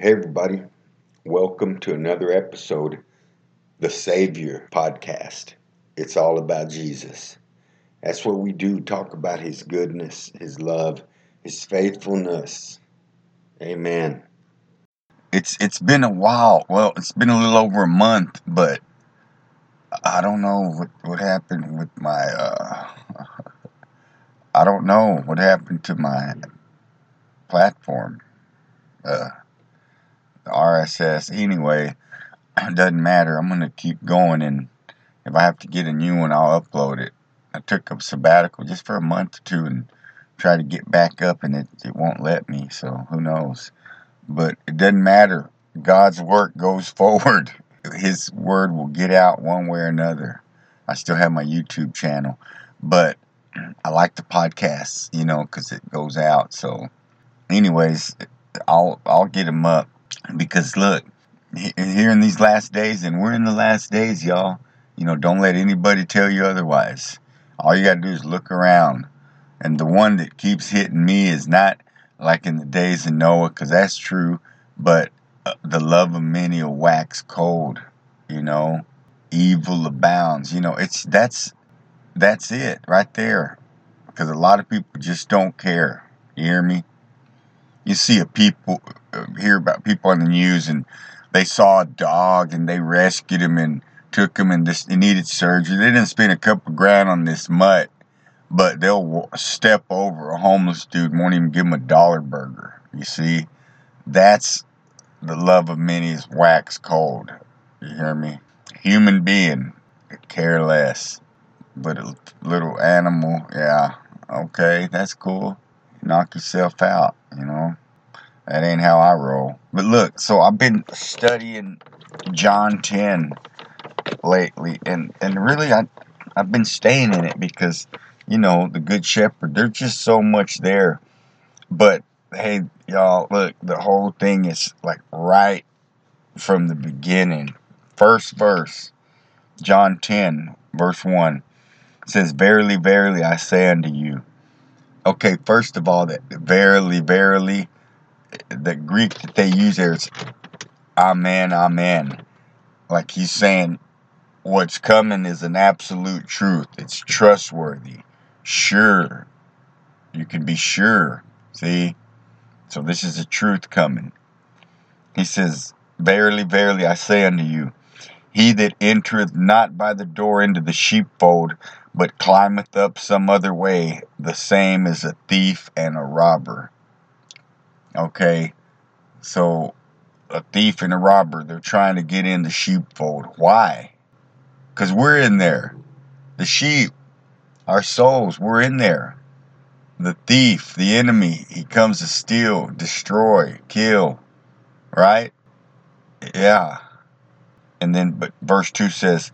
Hey, everybody. Welcome to another episode, the Savior Podcast. It's all about Jesus. That's what we do talk about His goodness, His love, His faithfulness. Amen. It's it's been a while. Well, it's been a little over a month, but I don't know what what happened with my. Uh, I don't know what happened to my platform. Uh, RSS. Anyway, it doesn't matter. I'm gonna keep going, and if I have to get a new one, I'll upload it. I took a sabbatical just for a month or two and try to get back up, and it, it won't let me. So who knows? But it doesn't matter. God's work goes forward. His word will get out one way or another. I still have my YouTube channel, but I like the podcasts, you know, because it goes out. So, anyways, I'll I'll get them up because look, here in these last days, and we're in the last days, y'all. You know, don't let anybody tell you otherwise. All you gotta do is look around, and the one that keeps hitting me is not like in the days of Noah, because that's true, but uh, the love of many will wax cold. You know, evil abounds. You know, it's that's that's it right there, because a lot of people just don't care. You hear me? You see a people uh, hear about people on the news and they saw a dog and they rescued him and took him and this he needed surgery. They didn't spend a couple grand on this mutt, but they'll step over a homeless dude won't even give him a dollar burger. You see, that's the love of many is wax cold. You hear me? Human being, care less. But a little animal, yeah, okay, that's cool. Knock yourself out, you know. That ain't how I roll. But look, so I've been studying John 10 lately, and, and really I, I've been staying in it because, you know, the Good Shepherd, there's just so much there. But hey, y'all, look, the whole thing is like right from the beginning. First verse, John 10, verse 1 says, Verily, verily, I say unto you. Okay, first of all, that verily, verily, the Greek that they use there is amen, amen. Like he's saying, what's coming is an absolute truth. It's trustworthy, sure. You can be sure. See? So this is a truth coming. He says, Verily, verily, I say unto you, he that entereth not by the door into the sheepfold, but climbeth up some other way, the same is a thief and a robber. Okay, so a thief and a robber, they're trying to get in the sheepfold. Why? Because we're in there. The sheep, our souls, we're in there. The thief, the enemy, he comes to steal, destroy, kill. Right? Yeah. And then, but verse 2 says,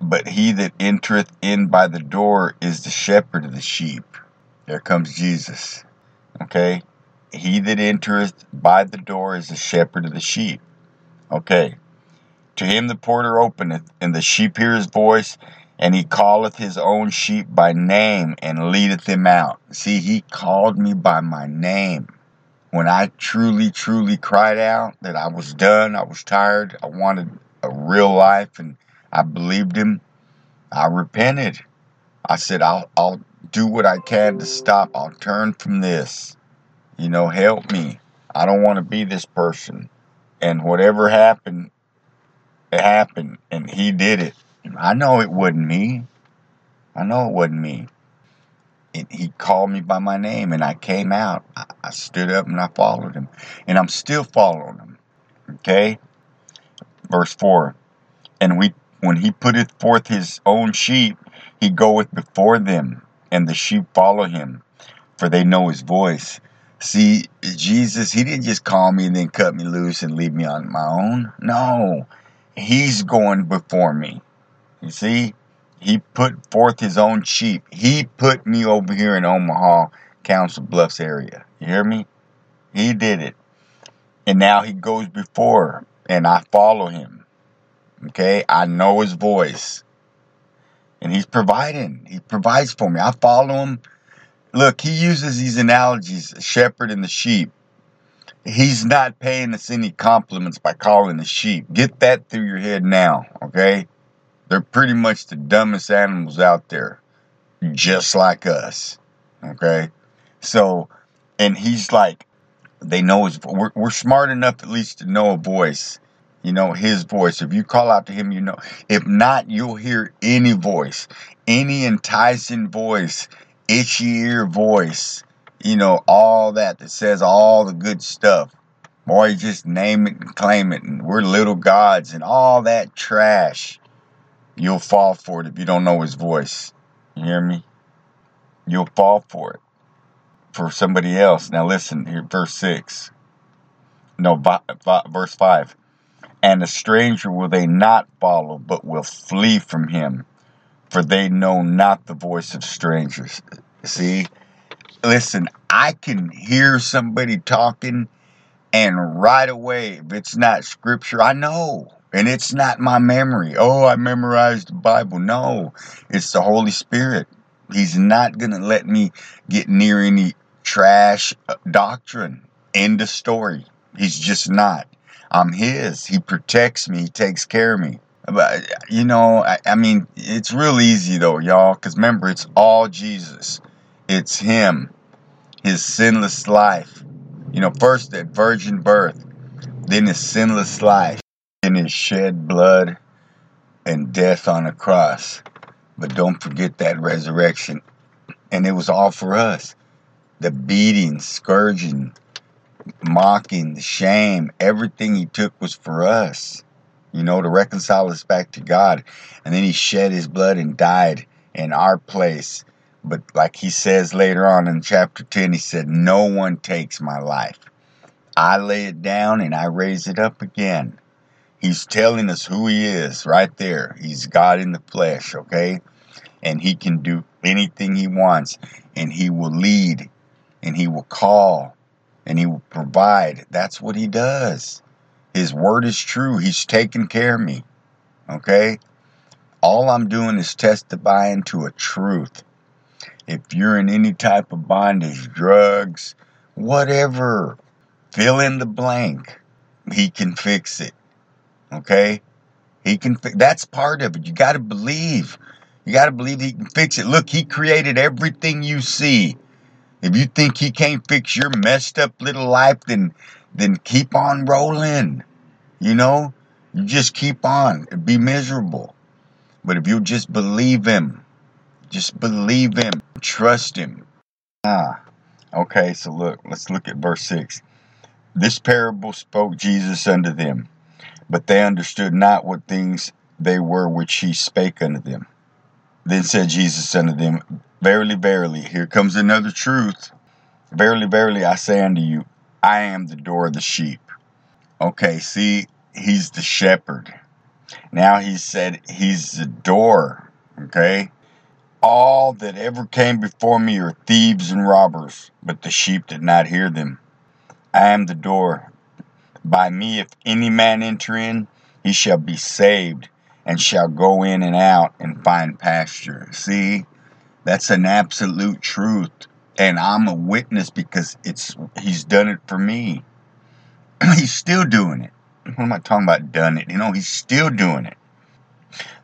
But he that entereth in by the door is the shepherd of the sheep. There comes Jesus. Okay? He that entereth by the door is the shepherd of the sheep. Okay. To him the porter openeth, and the sheep hear his voice, and he calleth his own sheep by name and leadeth them out. See, he called me by my name. When I truly, truly cried out that I was done, I was tired, I wanted real life, and I believed him, I repented. I said, I'll, I'll do what I can to stop. I'll turn from this. You know, help me. I don't want to be this person. And whatever happened, it happened. And he did it. I know it wasn't me. I know it wasn't me. It, he called me by my name and I came out. I stood up and I followed him. And I'm still following him. Okay? Verse 4 And we, when he putteth forth his own sheep, he goeth before them, and the sheep follow him, for they know his voice. See, Jesus, he didn't just call me and then cut me loose and leave me on my own. No, he's going before me. You see, he put forth his own sheep. He put me over here in Omaha, Council Bluffs area. You hear me? He did it. And now he goes before, and I follow him. Okay? I know his voice. And he's providing. He provides for me. I follow him Look, he uses these analogies, shepherd and the sheep. He's not paying us any compliments by calling the sheep. Get that through your head now, okay? They're pretty much the dumbest animals out there, just like us, okay? So, and he's like, they know his. We're, we're smart enough at least to know a voice. You know his voice. If you call out to him, you know. If not, you'll hear any voice, any enticing voice, itchy ear voice. You know all that that says all the good stuff. Boy, just name it and claim it, and we're little gods and all that trash. You'll fall for it if you don't know his voice. You hear me? You'll fall for it for somebody else. Now listen here, verse 6. No, verse 5. And a stranger will they not follow, but will flee from him, for they know not the voice of strangers. See? Listen, I can hear somebody talking, and right away, if it's not scripture, I know. And it's not my memory. Oh, I memorized the Bible. No, it's the Holy Spirit. He's not going to let me get near any trash doctrine. End of story. He's just not. I'm his. He protects me. He takes care of me. But you know, I, I mean, it's real easy though, y'all. Because remember, it's all Jesus. It's Him, His sinless life. You know, first that virgin birth, then His sinless life, then His shed blood and death on a cross. But don't forget that resurrection. And it was all for us the beating, scourging, mocking, the shame, everything he took was for us, you know, to reconcile us back to God. And then he shed his blood and died in our place. But like he says later on in chapter 10, he said, No one takes my life. I lay it down and I raise it up again. He's telling us who he is right there. He's God in the flesh, okay? And he can do anything he wants and he will lead and he will call and he will provide. That's what he does. His word is true. He's taking care of me. Okay? All I'm doing is testifying to a truth. If you're in any type of bondage, drugs, whatever, fill in the blank. He can fix it. Okay? He can fi- that's part of it. You got to believe. You got to believe he can fix it. Look, he created everything you see. If you think he can't fix your messed up little life, then then keep on rolling. You know? You just keep on. Be miserable. But if you just believe him, just believe him, trust him. Ah. Okay, so look, let's look at verse 6. This parable spoke Jesus unto them, but they understood not what things they were which he spake unto them. Then said Jesus unto them, Verily, verily, here comes another truth. Verily, verily, I say unto you, I am the door of the sheep. Okay, see, he's the shepherd. Now he said he's the door. Okay? All that ever came before me are thieves and robbers, but the sheep did not hear them. I am the door. By me, if any man enter in, he shall be saved, and shall go in and out and find pasture. See? That's an absolute truth. And I'm a witness because it's he's done it for me. he's still doing it. What am I talking about done it? You know, he's still doing it.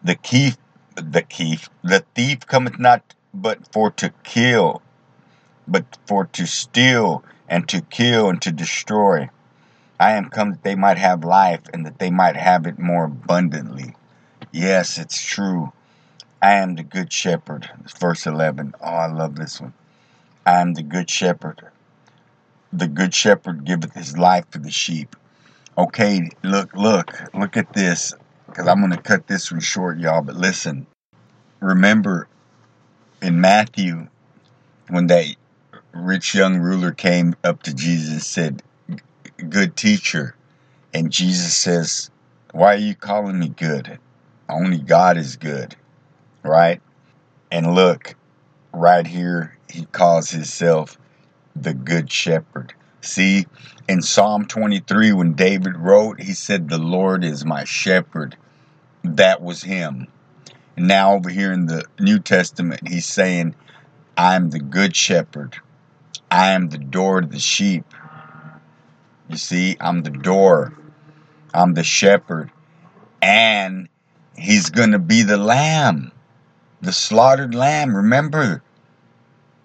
The thief the thief the thief cometh not but for to kill, but for to steal and to kill and to destroy. I am come that they might have life and that they might have it more abundantly. Yes, it's true. I am the good shepherd. Verse 11. Oh, I love this one. I am the good shepherd. The good shepherd giveth his life for the sheep. Okay, look, look, look at this. Because I'm going to cut this one short, y'all. But listen, remember in Matthew, when that rich young ruler came up to Jesus and said, Good teacher. And Jesus says, Why are you calling me good? Only God is good right? And look, right here, he calls himself the Good Shepherd. See, in Psalm 23, when David wrote, he said, The Lord is my shepherd. That was him. Now, over here in the New Testament, he's saying, I'm the Good Shepherd. I am the door to the sheep. You see, I'm the door. I'm the shepherd. And he's going to be the lamb, the slaughtered lamb. Remember,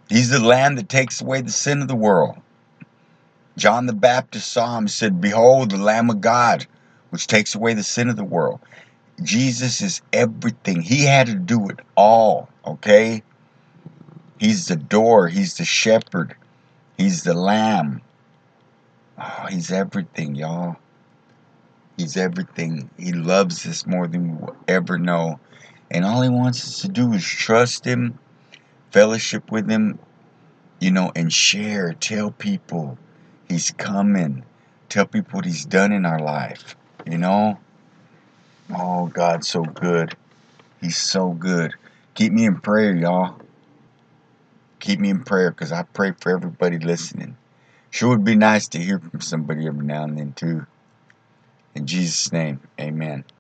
he's the lamb that takes away the sin of the world. John the Baptist saw him said, Behold, the Lamb of God, which takes away the sin of the world. Jesus is everything. He had to do it all, okay? He's the door, he's the shepherd, he's the lamb. Oh, he's everything, y'all. He's everything. He loves us more than we will ever know. And all he wants us to do is trust him, fellowship with him, you know, and share, tell people he's coming, tell people what he's done in our life, you know? Oh, God's so good. He's so good. Keep me in prayer, y'all. Keep me in prayer because I pray for everybody listening. Sure would be nice to hear from somebody every now and then, too. In Jesus' name, amen.